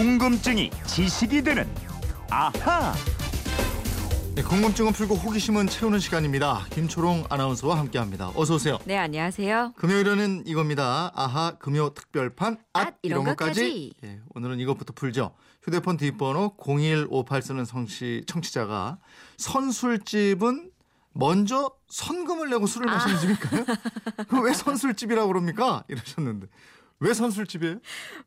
궁금증이 지식이 되는 아하. 네, 궁금증은 풀고 호기심은 채우는 시간입니다. 김초롱 아나운서와 함께합니다. 어서 오세요. 네, 안녕하세요. 금요일에는 이겁니다. 아하 금요 특별판 앗, 앗, 이런 것까지. 예, 오늘은 이것부터 풀죠. 휴대폰 뒷번호 0158 쓰는 성씨 청취자가 선술집은 먼저 선금을 내고 술을 마시는 집일까요? 왜 선술집이라고 그럽니까? 이러셨는데 왜 선술집이에요?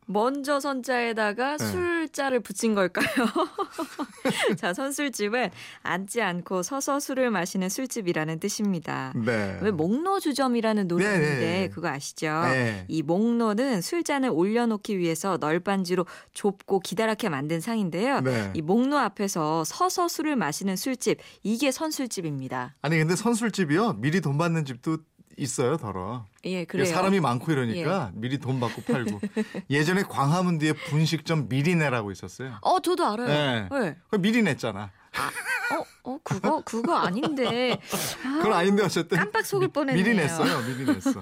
먼저 선자에다가 네. 술자를 붙인 걸까요? 자, 선술집은 앉지 않고 서서 술을 마시는 술집이라는 뜻입니다. 네. 왜 목노주점이라는 노래 네, 있는데 네. 그거 아시죠? 네. 이 목노는 술잔을 올려놓기 위해서 널빤지로 좁고 기다랗게 만든 상인데요. 네. 이 목노 앞에서 서서 술을 마시는 술집 이게 선술집입니다. 아니 근데 선술집이요 미리 돈 받는 집도 있어요, 더러. 예, 그래요. 사람이 많고 이러니까 미리 돈 받고 팔고. 예전에 광화문 뒤에 분식점 미리내라고 있었어요. 어, 저도 알아요. 네. 네. 그 미리 냈잖아. 어, 어, 그거 그거 아닌데. 아, 그건 아닌데 어쨌든 깜빡 속을 미- 뻔했네요. 미리 냈어요. 미리 냈어.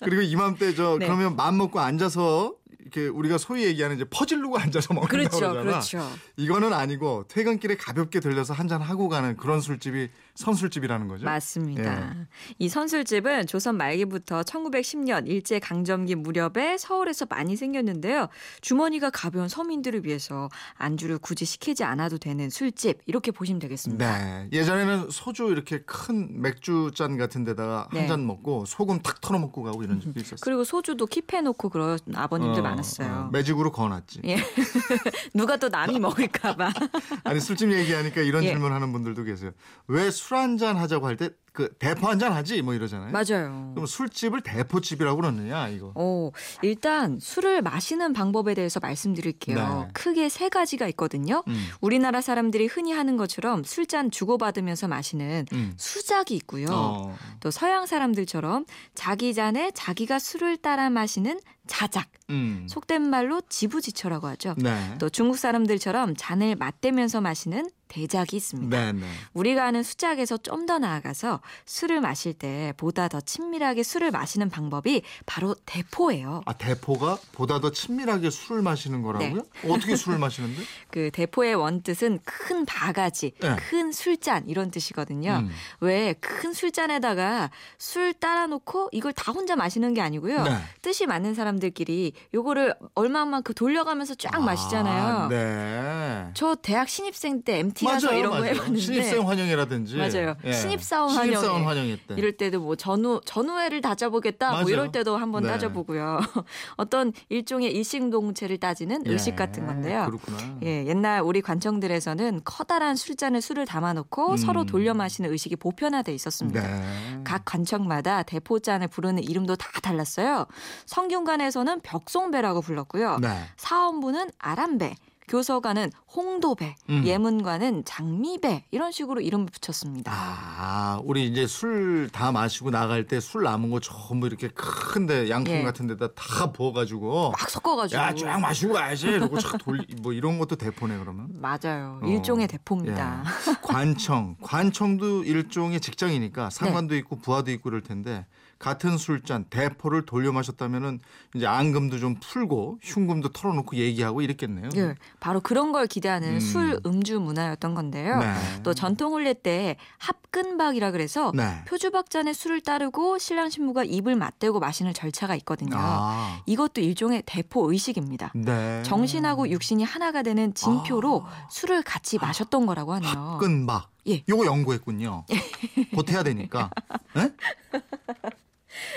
그리고 이맘때 저 네. 그러면 맘 먹고 앉아서 이렇게 우리가 소위 얘기하는 이제 퍼질르고 앉아서 먹는다고 그렇죠, 그러잖아. 그렇죠. 이거는 아니고 퇴근길에 가볍게 들려서 한 잔 하고 가는 그런 술집이 선술집이라는 거죠. 맞습니다. 예. 이 선술집은 조선 말기부터 1910년 일제 강점기 무렵에 서울에서 많이 생겼는데요. 주머니가 가벼운 서민들을 위해서 안주를 굳이 시키지 않아도 되는 술집 이렇게 보시면 되겠습니다. 네. 예전에는 소주 이렇게 큰 맥주 잔 같은 데다가 한 네. 잔 먹고 소금 탁 털어 먹고 가고 이런 집도 있었어요. 그리고 소주도 킵해 놓고 그런 아버님들 어, 많았어요. 어, 매직으로 거놨지. 예. 누가 또 남이 먹을까봐. 아니 술집 얘기하니까 이런 예. 질문하는 분들도 계세요. 왜 술 한잔 하자고 할 때 그 대포 한 잔 하지 뭐 이러잖아요. 맞아요. 그럼 술집을 대포집이라고 그러느냐 이거. 오, 일단 술을 마시는 방법에 대해서 말씀드릴게요. 네. 크게 세 가지가 있거든요. 음. 우리나라 사람들이 흔히 하는 것처럼 술잔 주고받으면서 마시는 음. 수작이 있고요. 어. 또 서양 사람들처럼 자기 잔에 자기가 술을 따라 마시는 자작, 음. 속된 말로 지부지처라고 하죠. 네. 또 중국 사람들처럼 잔을 맞대면서 마시는 대작이 있습니다. 네, 네. 우리가 아는 수작에서 좀 더 나아가서 술을 마실 때 보다 더 친밀하게 술을 마시는 방법이 바로 대포예요. 아 대포가 보다 더 친밀하게 술을 마시는 거라고요? 네. 어떻게 술을 마시는데? 그 대포의 원뜻은 큰 바가지, 네. 큰 술잔 이런 뜻이거든요. 음. 왜큰 술잔에다가 술 따라 놓고 이걸 다 혼자 마시는 게 아니고요. 네. 뜻이 맞는 사람들끼리 요거를 얼마만큼 돌려가면서 쫙 마시잖아요. 아, 네. 저 대학 신입생 때 MT 가서 이런 거 맞아요. 해봤는데 신입생 환영회라든지. 맞아요. 예. 신입사원 신입사원 환영회. 때. 이럴 때도 뭐 전후 전후회를 다져보겠다 뭐 맞아요. 이럴 때도 한번 네. 따져보고요. 어떤 일종의 일심동체를 따지는 의식 예, 같은 건데요. 그렇구나. 예, 옛날 우리 관청들에서는 커다란 술잔에 술을 담아놓고 음. 서로 돌려 마시는 의식이 보편화돼 있었습니다. 네. 각 관청마다 대포잔을 부르는 이름도 다 달랐어요. 성균관에서는 벽송배라고 불렀고요. 네. 사원부는 아람배, 교서관은 홍도배, 음. 예문관은 장미배 이런 식으로 이름을 붙였습니다. 아, 우리 이제 술 다 마시고 나갈 때 술 남은 거 전부 이렇게 큰데 양품 예. 같은 데다 다 부어가지고 막 섞어가지고. 야, 쫙 마시고 가야지. 이러고 쫙 돌리, 뭐 이런 것도 대포네, 그러면. 맞아요. 어. 일종의 대포입니다. 예. 관청. 관청도 일종의 직장이니까 네. 상관도 있고 부하도 있고 그럴 텐데 같은 술잔 대포를 돌려 마셨다면은 이제 앙금도 좀 풀고 흉금도 털어놓고 얘기하고 이랬겠네요. 예, 바로 그런 걸 기대하는 음. 술 음주 문화였던 건데요. 네. 또 전통 혼례 때 합근박이라 그래서 네. 표주박잔에 술을 따르고 신랑 신부가 입을 맞대고 마시는 절차가 있거든요. 아. 이것도 일종의 대포 의식입니다. 네. 정신하고 육신이 하나가 되는 징표로 술을 같이 마셨던 거라고 하네요. 합근 박. 예. 요거 연구했군요. 곧 해야 되니까. 예?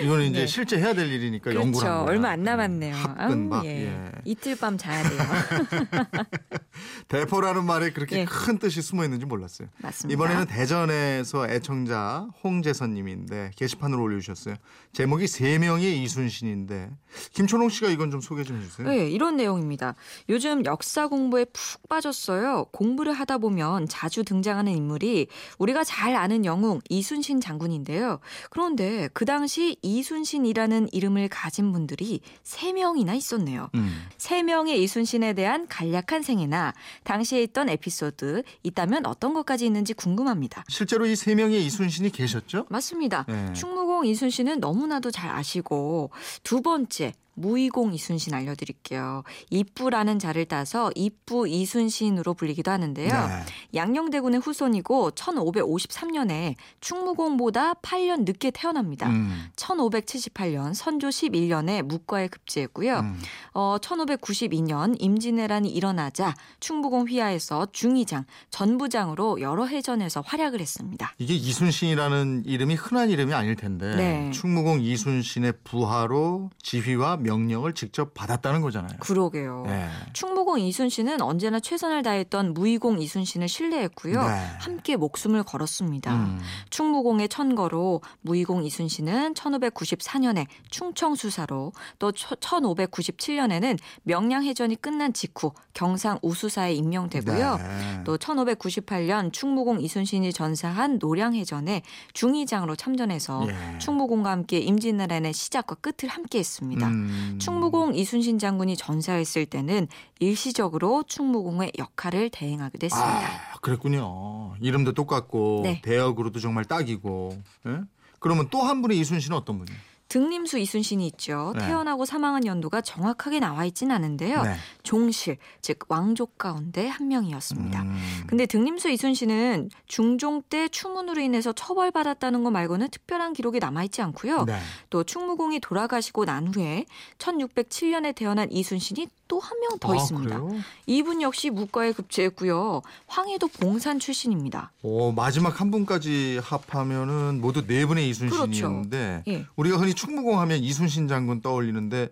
이거는 이제 네. 실제 해야 될 일이니까 연구를 그렇죠. 한 거야. 얼마 안 남았네요. 예. 합근박. 아우, 예. 예. 이틀 밤 자야 돼요. 대포라는 말에 그렇게 예. 큰 뜻이 숨어 있는지 몰랐어요. 맞습니다. 이번에는 대전에서 애청자 홍재선 님인데 게시판으로 올려주셨어요. 제목이 세 명의 이순신인데 김초롱 씨가 이건 좀 소개 좀 해주세요. 네, 이런 내용입니다. 요즘 역사 공부에 푹 빠졌어요. 공부를 하다 보면 자주 등장하는 인물이 우리가 잘 아는 영웅 이순신 장군인데요. 그런데 그 당시 이순신이라는 이름을 가진 분들이 세명이나 있었네요. 음. 세명의 이순신에 대한 간략한 생애나 당시에 있던 에피소드 있다면 어떤 것까지 있는지 궁금합니다. 실제로 이 세 명의 이순신이 계셨죠? 맞습니다. 네. 충무공 이순신은 너무나도 잘 아시고 두 번째 무이공 이순신 알려드릴게요. 이쁘라는 자를 따서 이쁘 이순신으로 불리기도 하는데요. 네. 양녕대군의 후손이고 1553년에 충무공보다 8년 늦게 태어납니다. 음, 1578년 선조 11년에 묵과에 급제했고요. 음. 어, 1592년 임진왜란이 일어나자 충무공 휘하에서 중의장, 전부장으로 여러 해전에서 활약을 했습니다. 이게 이순신이라는 이름이 흔한 이름이 아닐 텐데 네. 충무공 이순신의 부하로 지휘와 명령을 직접 받았다는 거잖아요. 그러게요. 네. 충무공 이순신은 언제나 최선을 다했던 무의공 이순신을 신뢰했고요. 네. 함께 목숨을 걸었습니다. 음. 충무공의 천거로 무의공 이순신은 1594년에 충청 수사로 또 1597년에는 명량 해전이 끝난 직후 경상 우수사에 임명되고요. 네. 또 1598년 충무공 이순신이 전사한 노량 해전에 중의장으로 참전해서 예. 충무공과 함께 임진왜란의 시작과 끝을 함께했습니다. 음. 충무공 이순신 장군이 전사했을 때는 일시적으로 충무공의 역할을 대행하기도 했습니다. 아, 그랬군요. 이름도 똑같고 네. 대역으로도 정말 딱이고. 예? 그러면 또 한 분의 이순신은 어떤 분이에요? 등림수 이순신이 있죠. 네. 태어나고 사망한 연도가 정확하게 나와 있진 않은데요. 네. 종실, 즉 왕족 가운데 한 명이었습니다. 음. 근데 등림수 이순신은 중종 때 추문으로 인해서 처벌받았다는 것 말고는 특별한 기록이 남아 있지 않고요. 네. 또 충무공이 돌아가시고 난 후에 1607년에 태어난 이순신이 또 한 명더 아, 있습니다. 그래요? 이분 역시 무과에 급제했고요. 황해도 봉산 출신입니다. 오, 마지막 한 분까지 합하면은 모두 네 분의 이순신이었는데 예. 우리가 흔히 충무공 하면 이순신 장군 떠올리는데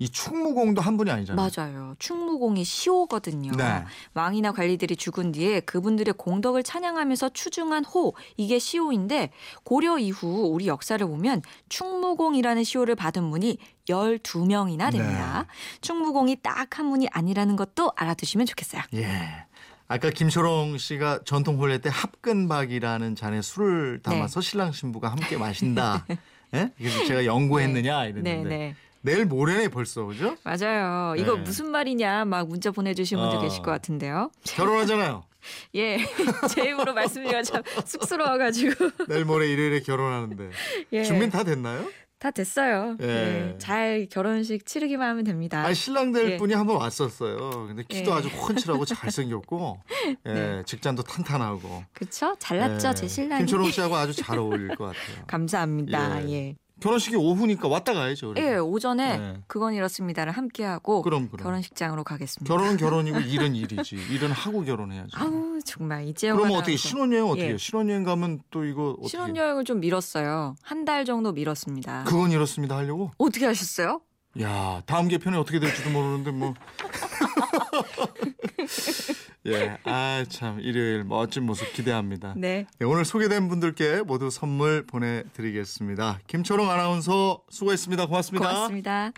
이 충무공도 한 분이 아니잖아요. 맞아요. 충무공이 시호거든요. 네. 왕이나 관리들이 죽은 뒤에 그분들의 공덕을 찬양하면서 추중한 호 이게 시호인데 고려 이후 우리 역사를 보면 충무공이라는 시호를 받은 분이 12명이나 됩니다. 충무공이 딱 한 분이 아니라는 것도 알아두시면 좋겠어요. 예. 아까 김초롱 씨가 전통 혼례 때 합근박이라는 잔에 술을 담아서 신랑 신부가 함께 마신다. 예? 그래서 제가 연구했느냐 이랬는데 네, 네. 내일 모레네 벌써 그죠? 맞아요. 이거 네. 무슨 말이냐 막 문자 보내주신 분들 어. 계실 것 같은데요. 결혼하잖아요. 예. 제 입으로 말씀드리기가 참 쑥스러워가지고. 내일 모레 일요일에 결혼하는데 예. 준비는 다 됐나요? 다 됐어요. 예. 예. 잘 결혼식 치르기만 하면 됩니다. 아니 신랑 될 예. 분이 한번 왔었어요. 근데 키도 예. 아주 훤칠하고 잘생겼고 예, 네. 직장도 탄탄하고 그쵸? 잘났죠, 예, 제 신랑이. 김초롱 씨하고 아주 잘 어울릴 것 같아요. 감사합니다. 예. 예. 결혼식이 오후니까 왔다 가야죠. 예. 오전에 네. 그건 이렇습니다를 함께 하고 그럼 그럼. 결혼식장으로 가겠습니다. 결혼은 결혼이고 일은 일이지. 일은 하고 결혼해야지. 아우 정말 이재영 그러면 어떻게. 신혼여행 어떻게 예. 해요? 신혼여행 가면 또 이거 어떻게 신혼여행을 좀 미뤘어요. 한 달 정도 미뤘습니다. 그건 이렇습니다 하려고? 어떻게 하셨어요? 야 다음 개편에 어떻게 될지도 모르는데 뭐. 예, 아 참 일요일 멋진 모습 기대합니다. 네. 네, 오늘 소개된 분들께 모두 선물 보내드리겠습니다. 김초롱 아나운서 수고했습니다. 고맙습니다. 고맙습니다.